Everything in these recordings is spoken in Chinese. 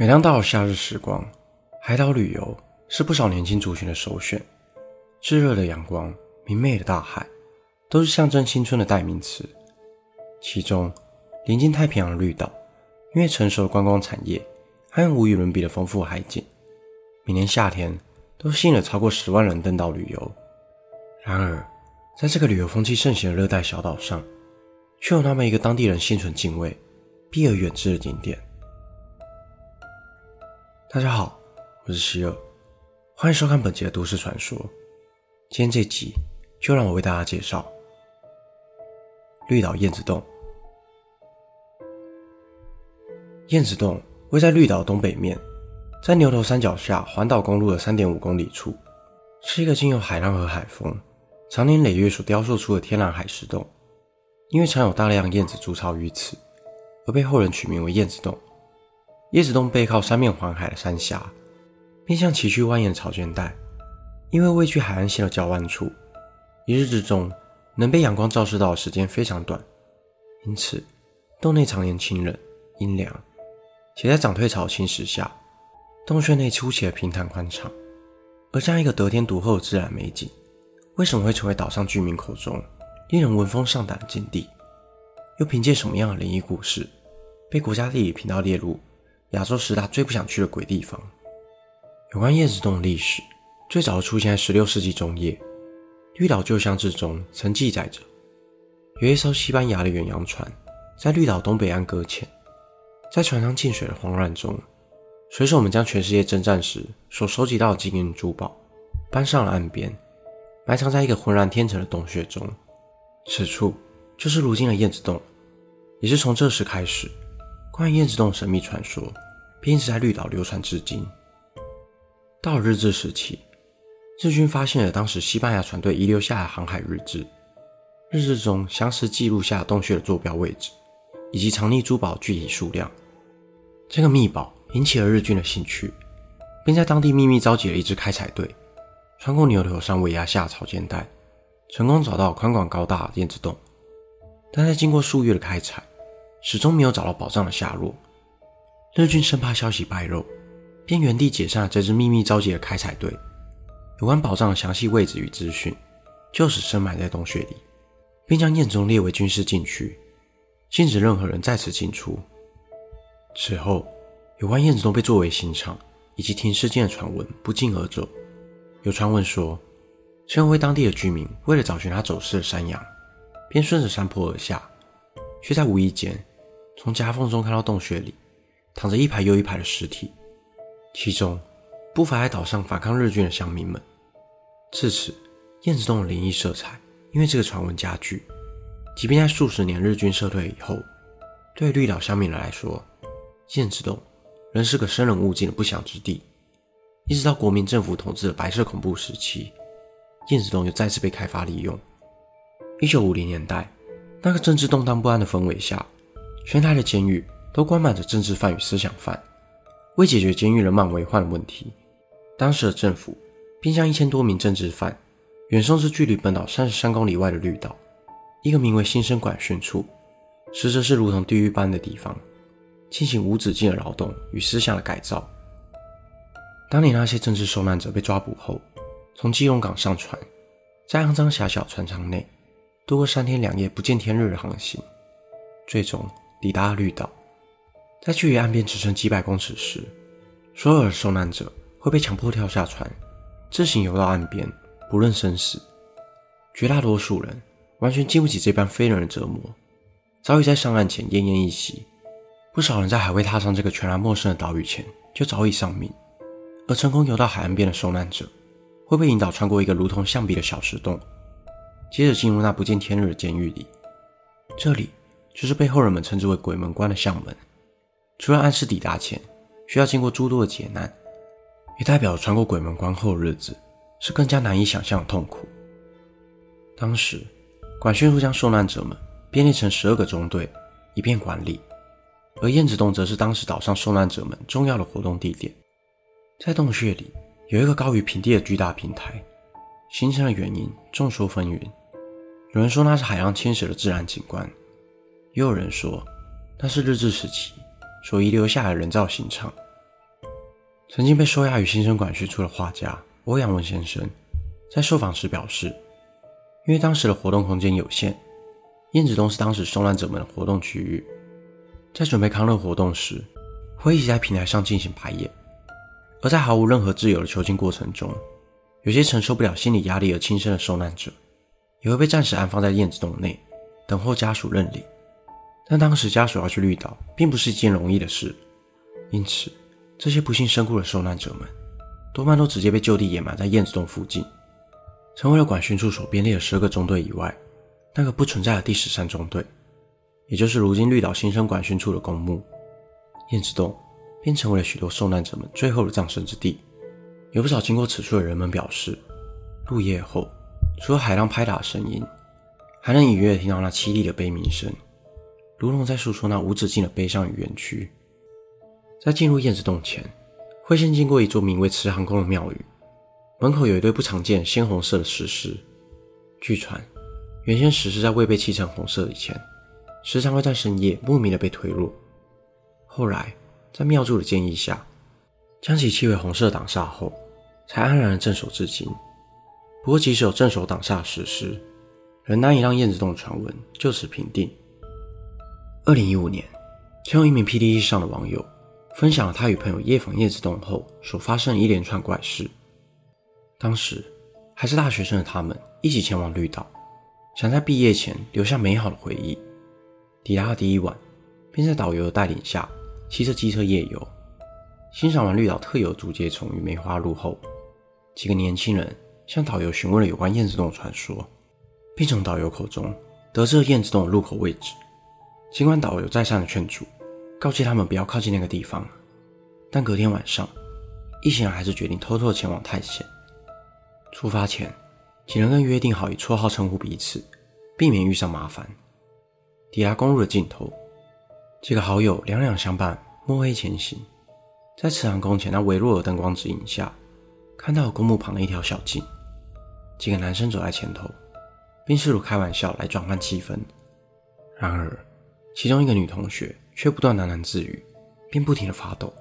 每当到了夏日时光，海岛旅游是不少年轻族群的首选。炙热的阳光、明媚的大海，都是象征青春的代名词。其中，临近太平洋的绿岛，因为成熟的观光产业，还有无与伦比的丰富海景，每年夏天都吸引了超过十万人登岛旅游。然而，在这个旅游风气盛行的热带小岛上，却有那么一个当地人心存敬畏、避而远之的景点。大家好，我是希尔，欢迎收看本集的都市传说。今天这集就让我为大家介绍绿岛燕子洞。燕子洞位在绿岛东北面，在牛头山脚下环岛公路的三点五公里处，是一个经由海浪和海风长年累月所雕塑出的天然海蚀洞。因为藏有大量燕子筑巢于此，而被后人取名为燕子洞。椰子洞背靠三面环海的山峡，面向崎岖蜿蜒的潮间带。因为位居海岸线的较弯处，一日之中能被阳光照射到的时间非常短，因此洞内常年清冷阴凉。且在涨退潮侵蚀下，洞穴内出奇的平坦宽敞。而这样一个得天独厚的自然美景，为什么会成为岛上居民口中令人闻风丧胆的禁地？又凭借什么样的灵异故事，被国家地理频道列入亚洲十大最不想去的鬼地方。有关燕子洞的历史，最早出现在16世纪中叶。绿岛旧相志中曾记载着，有一艘西班牙的远洋船在绿岛东北岸搁浅，在船上进水的慌乱中，水手们将全世界征战时所收集到的金银珠宝搬上了岸边，埋藏在一个浑然天成的洞穴中。此处就是如今的燕子洞，也是从这时开始。关于燕子洞神秘传说，便一直在绿岛流传至今。到了日治时期，日军发现了当时西班牙船队遗留下的航海日志，日志中详实记录下洞穴的坐标位置以及藏匿珠宝具体数量。这个秘宝引起了日军的兴趣，并在当地秘密召集了一支开采队，穿过牛头山尾压下草间带，成功找到宽广高大的燕子洞。但在经过数月的开采，始终没有找到宝藏的下落，日军生怕消息败露，便原地解散了这支秘密召集的开采队。有关宝藏的详细位置与资讯，就此深埋在洞穴里，并将燕子洞列为军事禁区，禁止任何人在此进出。此后，有关燕子洞被作为刑场以及停尸间的传闻不胫而走。有传闻说，这位当地的居民为了找寻他走失的山羊，便顺着山坡而下，却在无意间。从夹缝中看到洞穴里躺着一排又一排的尸体，其中不乏在岛上反抗日军的乡民们。自此，燕子洞的灵异色彩因为这个传闻加剧。即便在数十年日军撤退以后，对绿岛乡民来说，燕子洞仍是个生人勿近的不祥之地。一直到国民政府统治的白色恐怖时期，燕子洞又再次被开发利用。一九五零年代，那个政治动荡不安的氛围下。全台的监狱都关满着政治犯与思想犯。为解决监狱人满为患的问题，当时的政府便将一千多名政治犯远送至距离本岛三十三公里外的绿岛，一个名为新生管训处，实则是如同地狱般的地方，进行无止境的劳动与思想的改造。当年那些政治受难者被抓捕后，从基隆港上船，在肮脏狭小船舱内度过三天两夜不见天日的航行，最终。抵达绿岛，在距离岸边只剩几百公尺时，所有的受难者会被强迫跳下船，自行游到岸边，不论生死。绝大多数人完全经不起这般非人的折磨，早已在上岸前奄奄一息。不少人在还未踏上这个全然陌生的岛屿前就早已丧命。而成功游到海岸边的受难者，会被引导穿过一个如同象鼻的小石洞，接着进入那不见天日的监狱里。这里。就是被后人们称之为鬼门关的象门，除了按时抵达前需要经过诸多的劫难，也代表穿过鬼门关后的日子是更加难以想象的痛苦。当时，管训处将受难者们编列成十二个中队，以便管理，而燕子洞则是当时岛上受难者们重要的活动地点。在洞穴里有一个高于平地的巨大平台，形成的原因众说纷纭，有人说那是海浪侵蚀的自然景观。也有人说，那是日治时期所遗留下的人造刑场，曾经被收押于新生管训处的画家欧阳文先生，在受访时表示，因为当时的活动空间有限，燕子洞是当时受难者们的活动区域，在准备康乐活动时，会一直在平台上进行排演，而在毫无任何自由的囚禁过程中，有些承受不了心理压力而轻生的受难者，也会被暂时安放在燕子洞内，等候家属认领。但当时家属要去绿岛，并不是一件容易的事，因此。这些不幸身故的受难者们，多半都直接被就地掩埋在燕子洞附近，成为了管训处所编列的十二个中队以外那个不存在的第十三中队，也就是如今绿岛新生管训处的公墓。燕子洞便成为了许多受难者们最后的葬身之地。有不少经过此处的人们表示，入夜后，除了海浪拍打的声音，还能隐约听到那凄厉的悲鸣声，如同在诉说那无止境的悲伤与冤屈。在进入燕子洞前，会先经过一座名为慈航宫的庙宇，门口有一堆不常见鲜红色的石狮。据传，原先石狮在未被漆成红色以前，时常会在深夜莫名的被推落。后来，在庙祝的建议下，将其漆为红色挡煞后，才安然的镇守至今。不过，即使有镇守挡煞的石狮，仍难以让燕子洞的传闻就此平定。二零一五年，曾有一名 PTT 上的网友。分享了他与朋友夜访燕子洞后所发生的一连串怪事。当时还是大学生的他们一起前往绿岛，想在毕业前留下美好的回忆。抵达的第一晚，便在导游的带领下骑着机车夜游，欣赏完绿岛特有竹节虫与梅花鹿后，几个年轻人向导游询问了有关燕子洞的传说，并从导游口中得知了燕子洞的入口位置。尽管导游再三的劝阻。告诫他们不要靠近那个地方，但隔天晚上，一行人还是决定偷偷前往探险。出发前，几人更约定好以绰号称呼彼此，避免遇上麻烦。抵达公路的尽头，几个好友两两相伴，摸黑前行。在慈航宫前那微弱的灯光指引下，看到了公墓旁的一条小径。几个男生走在前头，并试图开玩笑来转换气氛。然而，其中一个女同学。却不断喃喃自语，并不停地发抖。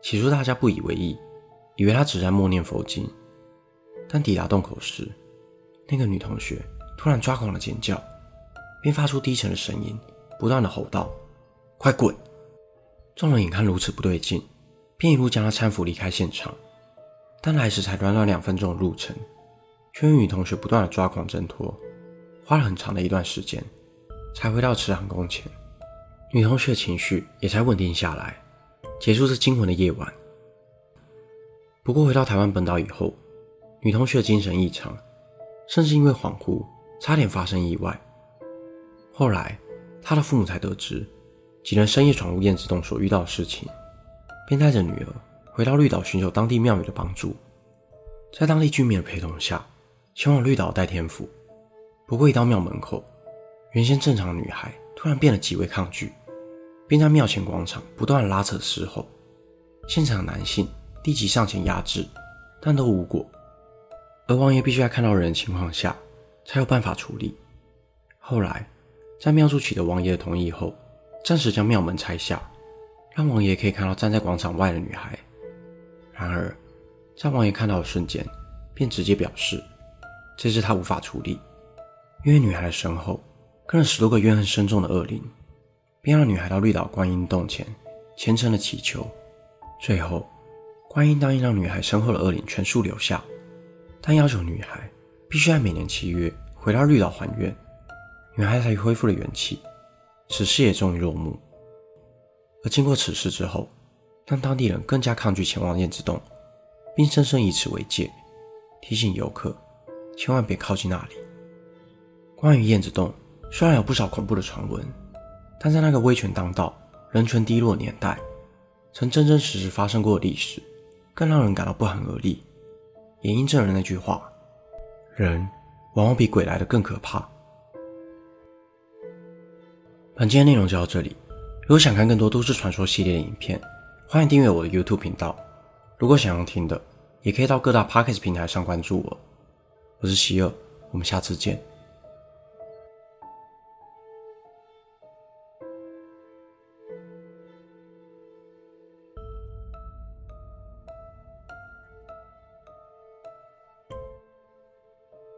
起初大家不以为意，以为她只在默念佛经。但抵达洞口时，那个女同学突然抓狂的尖叫，并发出低沉的声音，不断地吼道：“快滚！”众人眼看如此不对劲，便一路将她搀扶离开现场。但来时才短短两分钟的路程，却与女同学不断的抓狂挣脱，花了很长的一段时间，才回到慈航宫前。女同学的情绪也才稳定下来，结束这惊魂的夜晚。不过回到台湾本岛以后，女同学的精神异常，甚至因为恍惚，差点发生意外。后来，她的父母才得知几人深夜闯入燕子洞所遇到的事情，便带着女儿回到绿岛寻求当地庙宇的帮助，在当地居民的陪同下，前往绿岛代天府。不过一到庙门口，原先正常的女孩突然变得极为抗拒。并在庙前广场不断拉扯嘶吼，现场男性立即上前压制，但都无果。而王爷必须在看到人的情况下，才有办法处理。后来，在庙祝取得王爷的同意后，暂时将庙门拆下，让王爷可以看到站在广场外的女孩。然而，在王爷看到的瞬间，便直接表示，这是他无法处理，因为女孩的身后跟了十多个怨恨深重的恶灵。便让女孩到绿岛观音洞前虔诚的祈求，最后观音答应让女孩身后的恶灵全数留下，但要求女孩必须在每年七月回到绿岛还愿，女孩才恢复了元气。此事也终于落幕。而经过此事之后，让当地人更加抗拒前往燕子洞，并深深以此为戒，提醒游客千万别靠近那里。关于燕子洞，虽然有不少恐怖的传闻。但在那个威权当道、人权低落的年代，曾真真实实发生过的历史，更让人感到不寒而栗。也印证了那句话：人往往比鬼来得更可怕。本期的内容就到这里。如果想看更多都市传说系列的影片，欢迎订阅我的 YouTube 频道。如果想要听的，也可以到各大 Podcast 平台上关注我。我是希尔，我们下次见。